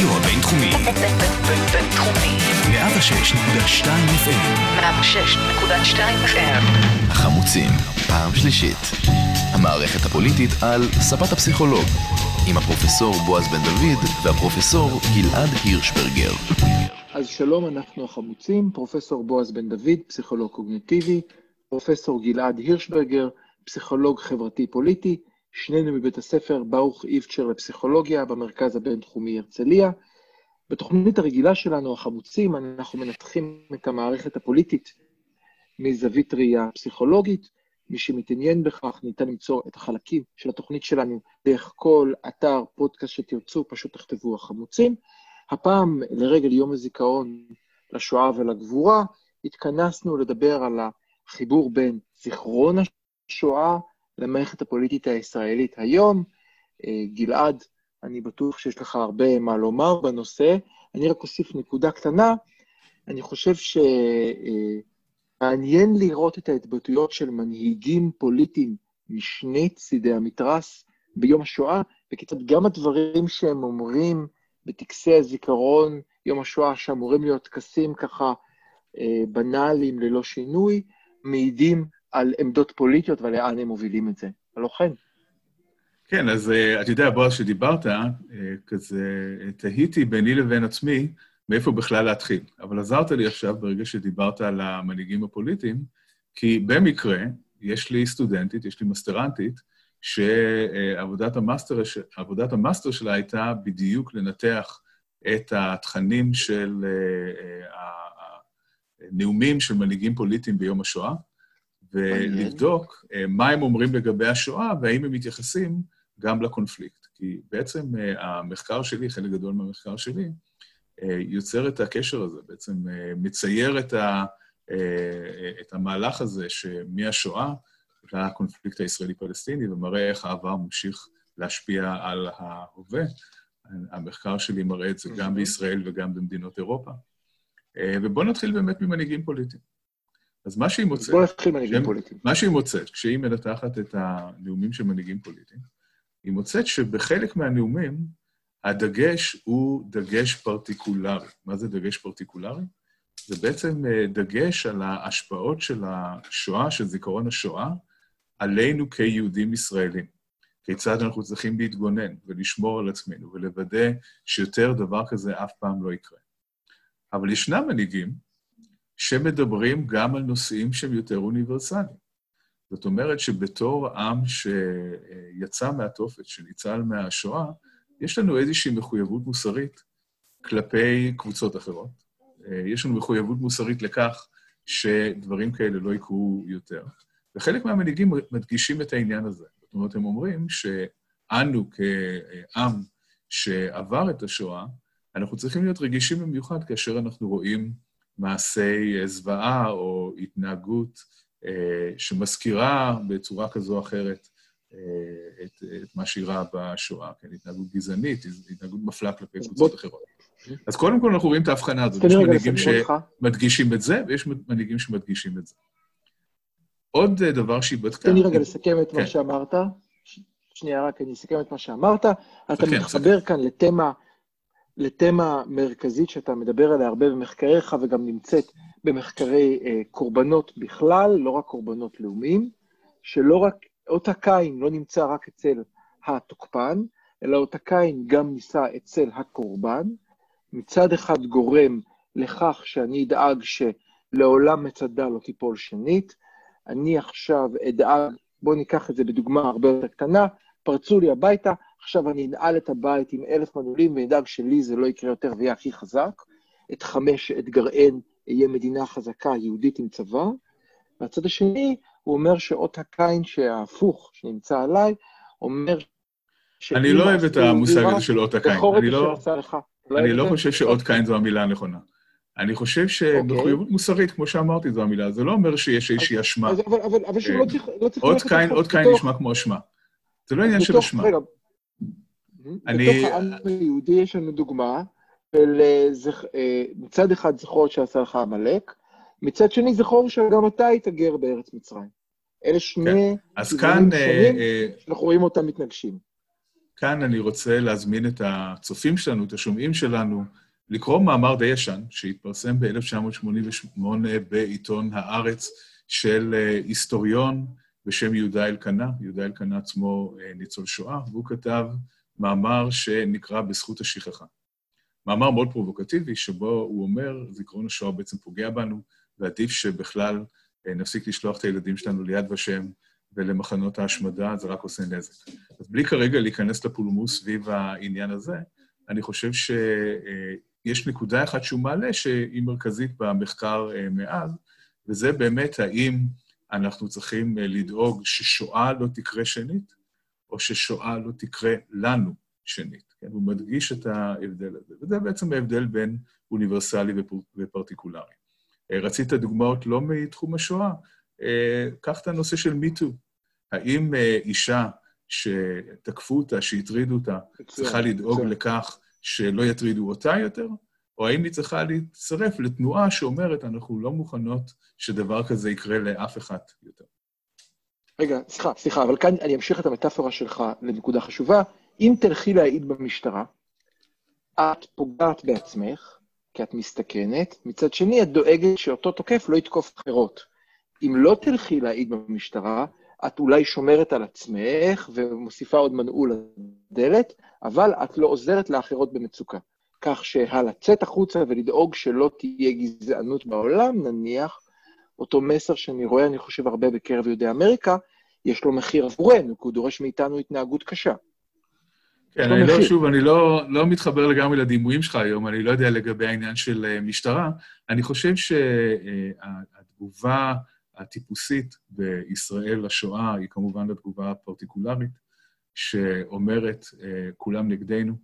הרדיו הבינתחומי. בינתחומי. 106.2 FM. 106.2 FM. החמוצים, פעם שלישית. המערכת הפוליטית על ספת הפסיכולוג. עם הפרופסור בועז בן דוד והפרופסור גלעד הירשברגר. אז שלום, אנחנו החמוצים, פרופסור בועז בן דוד, פסיכולוג קוגניטיבי, פרופסור גלעד הירשברגר, פסיכולוג חברתי-פוליטי, שנינו מבית הספר ברוך איבצ'ר לפסיכולוגיה במרכז הבינתחומי הרצליה. בתוכנית הרגילה שלנו, החמוצים, אנחנו מנתחים את המערכת הפוליטית מזווית ראייה פסיכולוגית. מי שמתעניין בכך, ניתן למצוא את החלקים של התוכנית שלנו דרך כל אתר, פודקאסט שתרצו, פשוט תכתבו החמוצים. הפעם, לרגל יום הזיכרון לשואה ולגבורה, התכנסנו לדבר על החיבור בין זיכרון השואה למערכת הפוליטית הישראלית היום. אה, גלעד, אני בטוח שיש לך הרבה מה לומר בנושא. אני רק אוסיף נקודה קטנה. אני חושב שמעניין לראות את ההתבטאויות של מנהיגים פוליטיים משני צידי המתרס ביום השואה, וכיצד גם הדברים שהם אומרים בטקסי הזיכרון, יום השואה, שאמורים להיות טקסים ככה אה, בנאליים ללא שינוי, מעידים על עמדות פוליטיות ולאן הם מובילים את זה. הלא כן. אז uh, אתה יודע, בועז, שדיברת, uh, כזה תהיתי ביני לבין עצמי מאיפה בכלל להתחיל. אבל עזרת לי עכשיו ברגע שדיברת על המנהיגים הפוליטיים, כי במקרה יש לי סטודנטית, יש לי מסטרנטית, שעבודת המאסטר, עבודת המאסטר שלה הייתה בדיוק לנתח את התכנים של uh, הנאומים של מנהיגים פוליטיים ביום השואה, ולבדוק מה הם אומרים לגבי השואה והאם הם מתייחסים גם לקונפליקט. כי בעצם המחקר שלי, חלק גדול מהמחקר שלי, יוצר את הקשר הזה, בעצם מצייר את, ה, את המהלך הזה שמהשואה לקונפליקט הישראלי-פלסטיני, ומראה איך העבר ממשיך להשפיע על ההווה. המחקר שלי מראה את זה גם בישראל וגם במדינות אירופה. ובואו נתחיל באמת ממנהיגים פוליטיים. אז מה שהיא מוצאת... בוא נתחיל מנהיגים פוליטיים. מה שהיא מוצאת, כשהיא מנתחת את הנאומים של מנהיגים פוליטיים, היא מוצאת שבחלק מהנאומים הדגש הוא דגש פרטיקולרי. מה זה דגש פרטיקולרי? זה בעצם דגש על ההשפעות של השואה, של זיכרון השואה, עלינו כיהודים ישראלים. כיצד אנחנו צריכים להתגונן ולשמור על עצמנו ולוודא שיותר דבר כזה אף פעם לא יקרה. אבל ישנם מנהיגים שמדברים גם על נושאים שהם יותר אוניברסליים. זאת אומרת שבתור עם שיצא מהתופת, שניצל מהשואה, יש לנו איזושהי מחויבות מוסרית כלפי קבוצות אחרות. יש לנו מחויבות מוסרית לכך שדברים כאלה לא יקרו יותר. וחלק מהמנהיגים מדגישים את העניין הזה. זאת אומרת, הם אומרים שאנו כעם שעבר את השואה, אנחנו צריכים להיות רגישים במיוחד כאשר אנחנו רואים מעשי זוועה או התנהגות אה, שמזכירה בצורה כזו או אחרת אה, את, את מה שאירע בשואה, כן, התנהגות גזענית, התנהגות מפלה כלפי קבוצות אחרות. אז קודם כל אנחנו רואים את ההבחנה הזאת. יש מנהיגים שמדגישים את זה, ויש מנהיגים שמדגישים את זה. עוד דבר שהיא בדקה... תן לי רגע לסכם את מה שאמרת. שנייה, רק אני אסכם את מה שאמרת. אתה מתחבר כאן לתמה... לתמה מרכזית שאתה מדבר עליה הרבה במחקריך וגם נמצאת במחקרי אה, קורבנות בכלל, לא רק קורבנות לאומיים, שלא רק, אות הקין לא נמצא רק אצל התוקפן, אלא אות הקין גם נישא אצל הקורבן. מצד אחד גורם לכך שאני אדאג שלעולם מצדה לא תיפול שנית. אני עכשיו אדאג, בואו ניקח את זה בדוגמה הרבה יותר קטנה, פרצו לי הביתה, עכשיו אני אנעל את הבית עם אלף מנעולים ואדאג שלי זה לא יקרה יותר ויהיה הכי חזק. את חמש, את גרעין, יהיה מדינה חזקה, יהודית עם צבא. והצד השני, הוא אומר שאות הקין שההפוך, שנמצא עליי, אומר ש... אני לא אוהב את המושג הזה של אות הקין. אני לא, אני לא חושב שאות קין זו המילה הנכונה. אני חושב שמחויבות מוסרית, כמו שאמרתי, זו המילה. זה לא אומר שיש איזושהי אשמה. אבל שהוא לא צריך... אות קין נשמע כמו אשמה. זה לא עניין של אשמה. אני... בתוך העם היהודי יש לנו דוגמה של אה, מצד אחד זכור שעשה לך עמלק, מצד שני זכור שגם אתה היית גר בארץ מצרים. אלה שני כן. אז כאן... שונים אה, שאנחנו רואים אותם מתנגשים. כאן אני רוצה להזמין את הצופים שלנו, את השומעים שלנו, לקרוא מאמר די ישן, שהתפרסם ב-1988 בעיתון הארץ של אה, היסטוריון בשם יהודה אלקנה, יהודה אלקנה עצמו אה, ניצול שואה, והוא כתב מאמר שנקרא בזכות השכחה. מאמר מאוד פרובוקטיבי, שבו הוא אומר, זיכרון השואה בעצם פוגע בנו, ועדיף שבכלל אה, נפסיק לשלוח את הילדים שלנו ליד ושם ולמחנות ההשמדה, זה רק עושה נזק. אז בלי כרגע להיכנס לפולמוס סביב העניין הזה, אני חושב שיש נקודה אחת שהוא מעלה שהיא מרכזית במחקר מאז, וזה באמת האם אנחנו צריכים לדאוג ששואה לא תקרה שנית, או ששואה לא תקרה לנו שנית. כן? הוא מדגיש את ההבדל הזה, וזה בעצם ההבדל בין אוניברסלי ופרטיקולרי. רצית דוגמאות לא מתחום השואה? קח את הנושא של מיטו. האם אישה שתקפו אותה, שהטרידו אותה, צריכה לדאוג לכך שלא יטרידו אותה יותר? או האם היא צריכה להצטרף לתנועה שאומרת, אנחנו לא מוכנות שדבר כזה יקרה לאף אחד יותר. רגע, סליחה, סליחה, אבל כאן אני אמשיך את המטאפורה שלך לנקודה חשובה. אם תלכי להעיד במשטרה, את פוגעת בעצמך, כי את מסתכנת, מצד שני, את דואגת שאותו תוקף לא יתקוף אחרות. אם לא תלכי להעיד במשטרה, את אולי שומרת על עצמך ומוסיפה עוד מנעול לדלת, אבל את לא עוזרת לאחרות במצוקה. כך שהלצאת החוצה ולדאוג שלא תהיה גזענות בעולם, נניח, אותו מסר שאני רואה, אני חושב, הרבה בקרב יהודי אמריקה, יש לו מחיר עבורנו, כי הוא דורש מאיתנו התנהגות קשה. כן, אני לא, שוב, אני לא, לא מתחבר לגמרי לדימויים שלך היום, אני לא יודע לגבי העניין של אה, משטרה. אני חושב שהתגובה הטיפוסית בישראל לשואה היא כמובן התגובה הפרטיקולרית, שאומרת, אה, כולם נגדנו,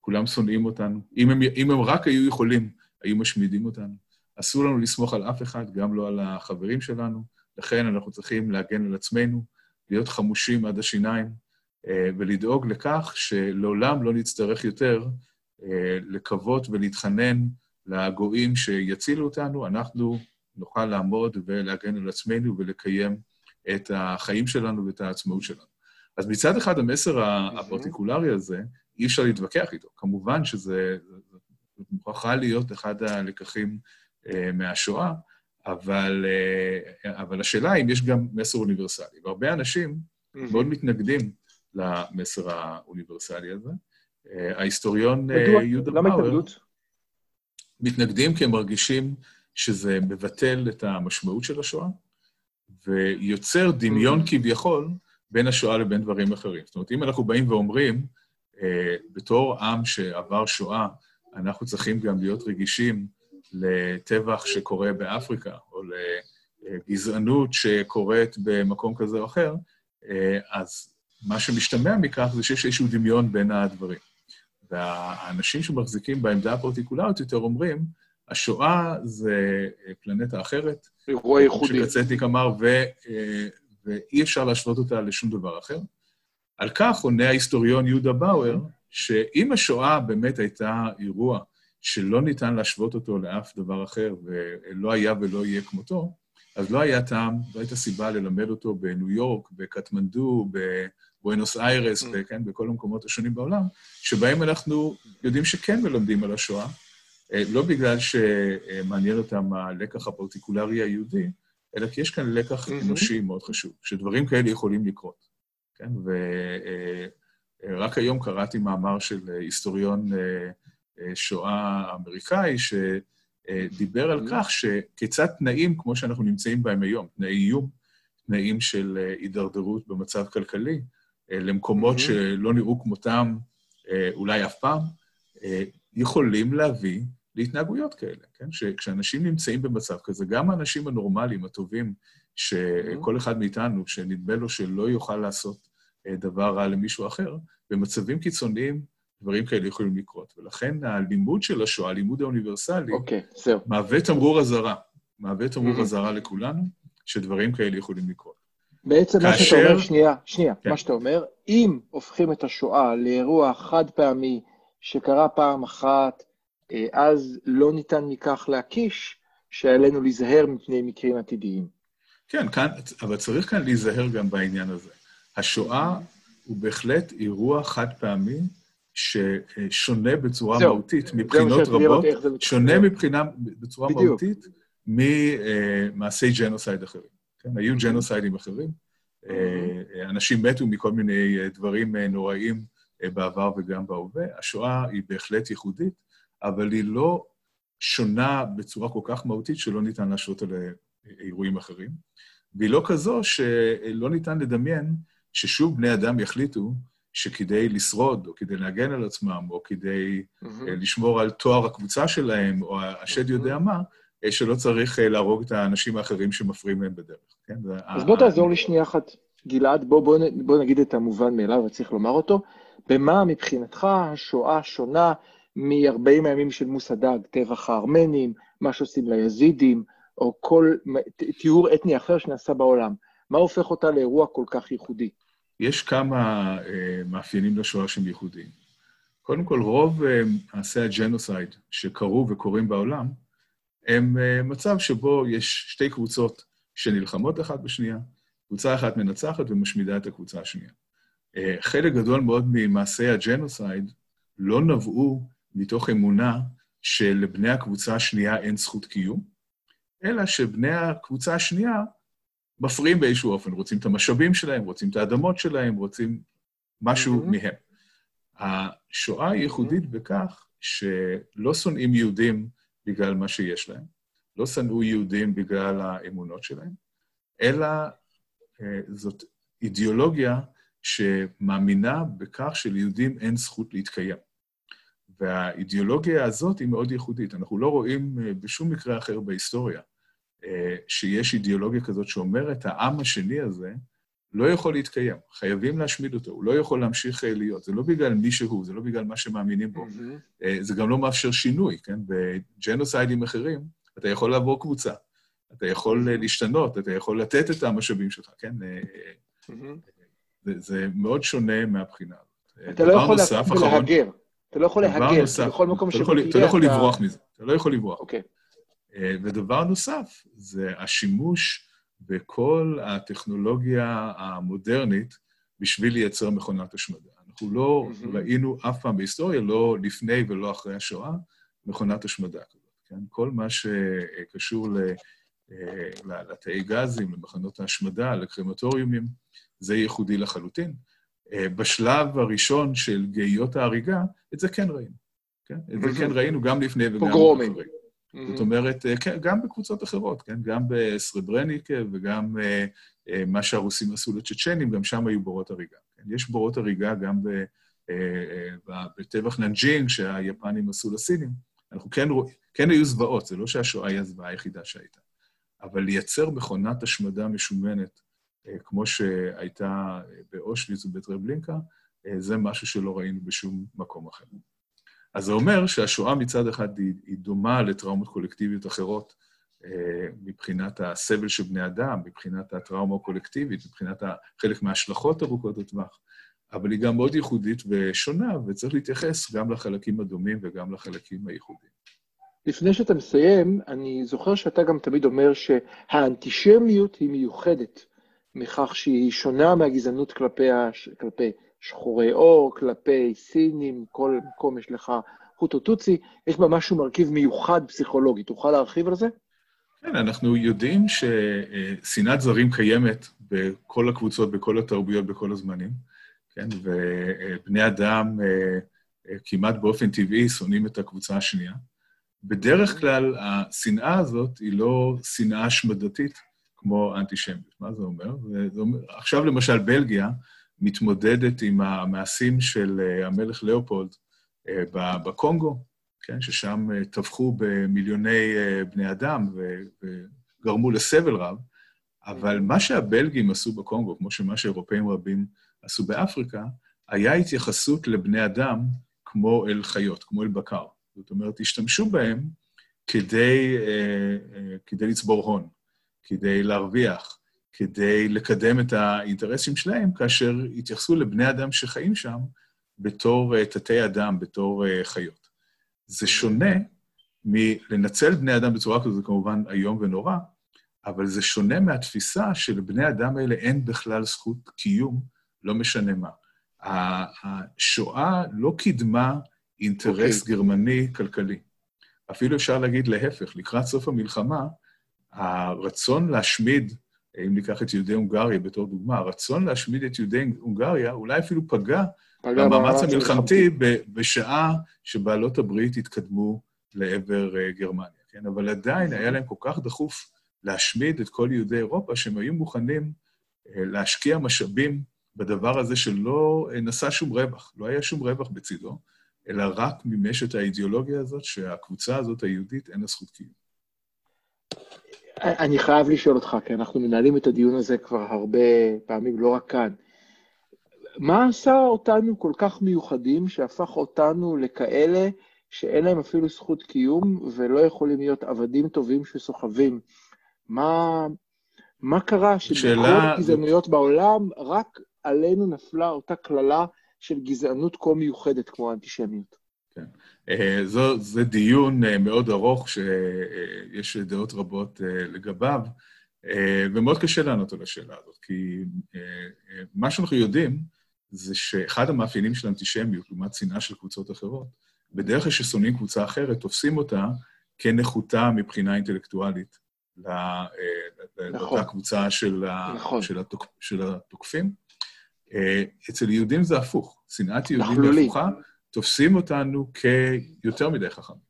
כולם שונאים אותנו. אם הם, אם הם רק היו יכולים, היו משמידים אותנו. אסור לנו לסמוך על אף אחד, גם לא על החברים שלנו. לכן אנחנו צריכים להגן על עצמנו, להיות חמושים עד השיניים, אה, ולדאוג לכך שלעולם לא נצטרך יותר אה, לקוות ולהתחנן לגויים שיצילו אותנו, אנחנו נוכל לעמוד ולהגן על עצמנו ולקיים את החיים שלנו ואת העצמאות שלנו. אז מצד אחד, המסר הפרטיקולרי הזה, אי אפשר להתווכח איתו. כמובן שזה מוכרחה להיות אחד הלקחים מהשואה, אבל, אה, אבל השאלה אם יש גם מסר אוניברסלי. והרבה אנשים mm-hmm. מאוד מתנגדים למסר האוניברסלי הזה. אה, ההיסטוריון? יהודה. למה התנגדות? מתנגדים כי הם מרגישים שזה מבטל את המשמעות של השואה, ויוצר דמיון mm-hmm. כביכול בין השואה לבין דברים אחרים. זאת אומרת, אם אנחנו באים ואומרים, אה, בתור עם שעבר שואה, אנחנו צריכים גם להיות רגישים לטבח שקורה באפריקה, או לגזענות שקורית במקום כזה או אחר, אה, אז מה שמשתמע מכך זה שיש איזשהו דמיון בין הדברים. והאנשים שמחזיקים בעמדה הפרטיקולרית יותר אומרים, השואה זה פלנטה אחרת. אירוע ייחודי. שקצטיק אמר, ו, אה, ואי אפשר להשוות אותה לשום דבר אחר. על כך עונה ההיסטוריון יהודה באואר, שאם השואה באמת הייתה אירוע שלא ניתן להשוות אותו לאף דבר אחר, ולא היה ולא יהיה כמותו, אז לא היה טעם, לא הייתה סיבה ללמד אותו בניו יורק, בקטמנדו, בבואנוס איירס, mm. כן, בכל המקומות השונים בעולם, שבהם אנחנו יודעים שכן מלמדים על השואה, אה, לא בגלל שמעניין אותם הלקח הפרטיקולרי היהודי, אלא כי יש כאן לקח mm-hmm. אנושי מאוד חשוב, שדברים כאלה יכולים לקרות. כן? ורק היום קראתי מאמר של היסטוריון אה, אה, שואה אמריקאי, שדיבר על כך שכיצד תנאים, כמו שאנחנו נמצאים בהם היום, תנאי איום, תנאים של אה, הידרדרות במצב כלכלי, למקומות mm-hmm. שלא נראו כמותם אולי אף פעם, יכולים להביא להתנהגויות כאלה, כן? שכשאנשים נמצאים במצב כזה, גם האנשים הנורמליים, הטובים, שכל אחד מאיתנו, שנדמה לו שלא יוכל לעשות אה, דבר רע למישהו אחר, במצבים קיצוניים דברים כאלה יכולים לקרות. ולכן הלימוד של השואה, הלימוד האוניברסלי, okay, אוקיי, זהו. מהווה תמרור אזהרה. מהווה תמרור אזהרה לכולנו, שדברים כאלה יכולים לקרות. בעצם כאשר... מה שאתה אומר, שנייה, שנייה, כן. מה שאתה אומר, אם הופכים את השואה לאירוע חד פעמי שקרה פעם אחת, אה, אז לא ניתן מכך להקיש שעלינו להיזהר מפני מקרים עתידיים. כן, כאן, אבל צריך כאן להיזהר גם בעניין הזה. השואה הוא בהחלט אירוע חד פעמי ששונה בצורה זהו, מהותית מבחינות רבות, שונה מבחינה, בצורה בדיוק. מהותית ממעשי ג'נוסייד אחרים. כן? היו ג'נוסיידים אחרים, אה, אנשים מתו מכל מיני אה, דברים אה, נוראים בעבר וגם בהווה. השואה היא בהחלט ייחודית, אבל היא לא שונה בצורה כל כך מהותית שלא ניתן להשוות על אירועים אחרים. והיא לא כזו שלא ניתן לדמיין ששוב בני אדם יחליטו שכדי לשרוד, או כדי להגן על עצמם, או כדי mm-hmm. לשמור על תואר הקבוצה שלהם, או השד mm-hmm. יודע מה, שלא צריך להרוג את האנשים האחרים שמפריעים להם בדרך, כן? אז בוא תעזור לי שנייה אחת, גלעד, בוא, בוא, בוא נגיד את המובן מאליו, וצריך לומר אותו. במה מבחינתך השואה שונה מ-40 הימים של מוסא דאג, טבח הארמנים, מה שעושים ליזידים, או כל תיאור אתני אחר שנעשה בעולם? מה הופך אותה לאירוע כל כך ייחודי? יש כמה אה, מאפיינים לשואה שהם ייחודיים. קודם כל, רוב אה, מעשי הג'נוסייד שקרו וקורים בעולם, הם אה, מצב שבו יש שתי קבוצות שנלחמות אחת בשנייה, קבוצה אחת מנצחת ומשמידה את הקבוצה השנייה. חלק גדול מאוד ממעשי הג'נוסייד לא נבעו מתוך אמונה שלבני הקבוצה השנייה אין זכות קיום, אלא שבני הקבוצה השנייה מפריעים באיזשהו אופן, רוצים את המשאבים שלהם, רוצים את האדמות שלהם, רוצים משהו mm-hmm. מהם. השואה היא ייחודית mm-hmm. בכך שלא שונאים יהודים בגלל מה שיש להם, לא שנאו יהודים בגלל האמונות שלהם, אלא אה, זאת אידיאולוגיה שמאמינה בכך שליהודים אין זכות להתקיים. והאידיאולוגיה הזאת היא מאוד ייחודית. אנחנו לא רואים אה, בשום מקרה אחר בהיסטוריה שיש אידיאולוגיה כזאת שאומרת, העם השני הזה לא יכול להתקיים, חייבים להשמיד אותו, הוא לא יכול להמשיך להיות. זה לא בגלל מי שהוא, זה לא בגלל מה שמאמינים בו. Mm-hmm. זה גם לא מאפשר שינוי, כן? בג'נוסיידים אחרים, אתה יכול לעבור קבוצה, אתה יכול להשתנות, אתה יכול לתת את המשאבים שלך, כן? Mm-hmm. זה, זה מאוד שונה מהבחינה הזאת. אתה לא יכול נוסף, להגר. אתה לא יכול להגר, בכל מקום שבו תהיה... אתה לא יכול לברוח מזה, אתה לא יכול לברוח. אוקיי. ודבר נוסף, זה השימוש בכל הטכנולוגיה המודרנית בשביל לייצר מכונת השמדה. אנחנו לא mm-hmm. ראינו אף פעם בהיסטוריה, לא לפני ולא אחרי השואה, מכונת השמדה כזאת. כן? כל מה שקשור אה, לתאי גזים, למכונות ההשמדה, לקרמטוריומים, זה ייחודי לחלוטין. אה, בשלב הראשון של גאיות ההריגה, את זה כן ראינו. כן? את זה כן ראינו גם לפני וגם אחרי. זאת אומרת, אה, כן, גם בקבוצות אחרות, כן? גם בסרברניקה וגם מה שהרוסים עשו לצ'צ'נים, גם שם היו בורות הריגה. כן? יש בורות הריגה גם בטבח ננג'ינג שהיפנים עשו לסינים. אנחנו כן רואים, כן היו זוועות, זה לא שהשואה היא הזוועה היחידה שהייתה. אבל לייצר מכונת השמדה משומנת, אה, כמו שהייתה באושוויץ ובטרבלינקה, אה, זה משהו שלא ראינו בשום מקום אחר. אז זה אומר שהשואה מצד אחד היא, היא דומה לטראומות קולקטיביות אחרות, אה, מבחינת הסבל של בני אדם, מבחינת הטראומה הקולקטיבית, מבחינת חלק מההשלכות ארוכות הטווח, אבל היא גם מאוד ייחודית ושונה, וצריך להתייחס גם לחלקים הדומים וגם לחלקים הייחודיים. לפני שאתה מסיים, אני זוכר שאתה גם תמיד אומר שהאנטישמיות היא מיוחדת מכך שהיא שונה מהגזענות כלפי, הש... כלפי שחורי עור, כלפי סינים, כל מקום יש לך חוטו טוצי, יש בה משהו מרכיב מיוחד פסיכולוגי. תוכל להרחיב על זה? כן, אנחנו יודעים ששנאת זרים קיימת בכל הקבוצות, בכל התרבויות, בכל הזמנים, כן? ובני אדם אה, אה, כמעט באופן טבעי שונאים את הקבוצה השנייה. בדרך כלל השנאה הזאת היא לא שנאה השמדתית כמו אנטישמיות. מה זה אומר? זה אומר? עכשיו למשל בלגיה מתמודדת עם המעשים של אה, המלך לאופולד אה, בקונגו, כן, ששם אה, טבחו במיליוני בני אדם וגרמו לסבל רב, אבל מה שהבלגים עשו בקונגו, כמו שמה שאירופאים רבים עשו באפריקה, היה התייחסות לבני אדם כמו אל חיות, כמו אל בקר. זאת אומרת, השתמשו בהם כדי, כדי לצבור הון, כדי להרוויח, כדי לקדם את האינטרסים שלהם, כאשר התייחסו לבני אדם שחיים שם בתור אה, תתי אדם, בתור חיות. זה שונה מלנצל בני אדם בצורה כזו, זה כמובן איום ונורא, אבל זה שונה מהתפיסה שלבני אדם האלה אין בכלל זכות קיום, לא משנה מה. השואה לא קידמה אינטרס okay. אוקיי. גרמני כלכלי. אפילו אפשר להגיד להפך, לקראת סוף המלחמה, הרצון להשמיד, אם ניקח את יהודי הונגריה בתור דוגמה, הרצון להשמיד את יהודי הונגריה אולי אפילו פגע במאמץ המלחמתי בשעה שבעלות הברית התקדמו לעבר אה, גרמניה, כן? אבל עדיין היה להם כל כך דחוף להשמיד את כל יהודי אירופה, שהם היו מוכנים אה, להשקיע משאבים בדבר הזה שלא אה, נשא שום רווח, לא היה שום רווח בצידו, אלא רק מימש את האידיאולוגיה הזאת שהקבוצה הזאת, היהודית, אין לה זכות קיום. אני חייב לשאול אותך, כי אנחנו מנהלים את הדיון הזה כבר הרבה פעמים, לא רק כאן. מה עשה אותנו כל כך מיוחדים, שהפך אותנו לכאלה שאין להם אפילו זכות קיום ולא יכולים להיות עבדים טובים שסוחבים? מה, מה קרה שבכל הגזענויות זה... בעולם, רק עלינו נפלה אותה קללה של גזענות כה מיוחדת כמו האנטישמיות? כן. אה, זו, זה דיון אה, מאוד ארוך, שיש דעות רבות אה, לגביו, ומאוד קשה לענות על השאלה הזאת, כי מה שאנחנו יודעים זה שאחד המאפיינים של אנטישמיות, לעומת שנאה של קבוצות אחרות, בדרך כלל כששונאים קבוצה אחרת, תופסים אותה כנחותה מבחינה אינטלקטואלית נכון. לאותה קבוצה של, נכון. של, התוק, של התוקפים. אצל יהודים זה הפוך. שנאת יהודים היא הפוכה, תופסים אותנו כיותר מדי חכמים,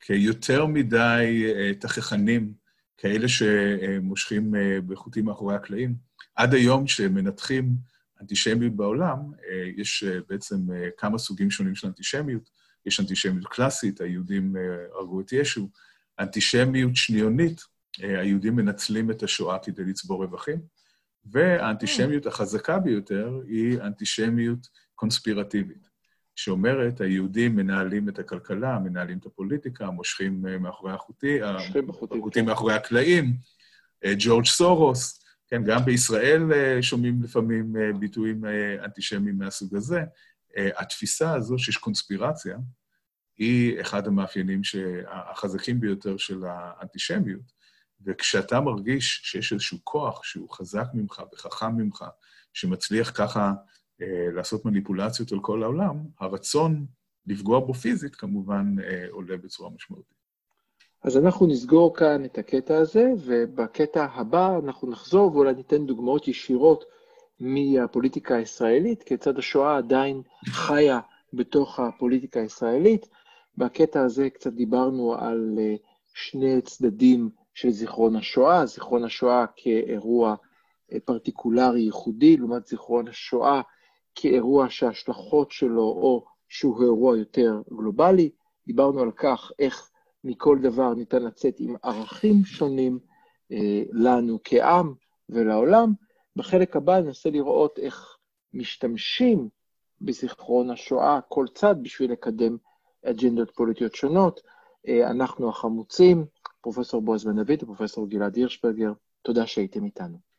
כיותר מדי uh, תככנים, כאלה שמושכים uh, בחוטים מאחורי הקלעים. עד היום, כשמנתחים אנטישמיות בעולם, uh, יש בעצם כמה סוגים שונים של אנטישמיות. יש אנטישמיות קלאסית, היהודים הרגו את ישו. אנטישמיות שניונית, היהודים מנצלים את השואה כדי לצבור רווחים. והאנטישמיות החזקה ביותר היא אנטישמיות קונספירטיבית. שאומרת, היהודים מנהלים את הכלכלה, מנהלים את הפוליטיקה, מושכים אה, מאחורי החוטי, החוטים כן. מאחורי הקלעים, אה, ג'ורג' סורוס, כן, גם בישראל אה, שומעים לפעמים ביטויים אנטישמיים מהסוג הזה. התפיסה הזו שיש קונספירציה, היא אחד המאפיינים החזקים ביותר של האנטישמיות, וכשאתה מרגיש שיש איזשהו כוח שהוא חזק ממך וחכם ממך, שמצליח ככה לעשות מניפולציות על כל העולם, הרצון לפגוע בו פיזית כמובן אה, עולה בצורה משמעותית. אז אנחנו נסגור כאן את הקטע הזה, ובקטע הבא אנחנו נחזור ואולי ניתן דוגמאות ישירות מהפוליטיקה הישראלית, כיצד השואה עדיין חיה בתוך הפוליטיקה הישראלית. בקטע הזה קצת דיברנו על אה, שני צדדים של זיכרון השואה, זיכרון השואה כאירוע פרטיקולרי ייחודי, לעומת זיכרון השואה כאירוע שההשלכות שלו, או שהוא אירוע יותר גלובלי. דיברנו על כך איך מכל דבר ניתן לצאת עם ערכים שונים אה, לנו כעם ולעולם. בחלק הבא ננסה לראות איך משתמשים בזיכרון השואה, כל צד, בשביל לקדם אג'נדות פוליטיות שונות. אה, אנחנו החמוצים, פרופ' בועז בן דוד ופרופ' גלעד הירשברגר, תודה שהייתם איתנו.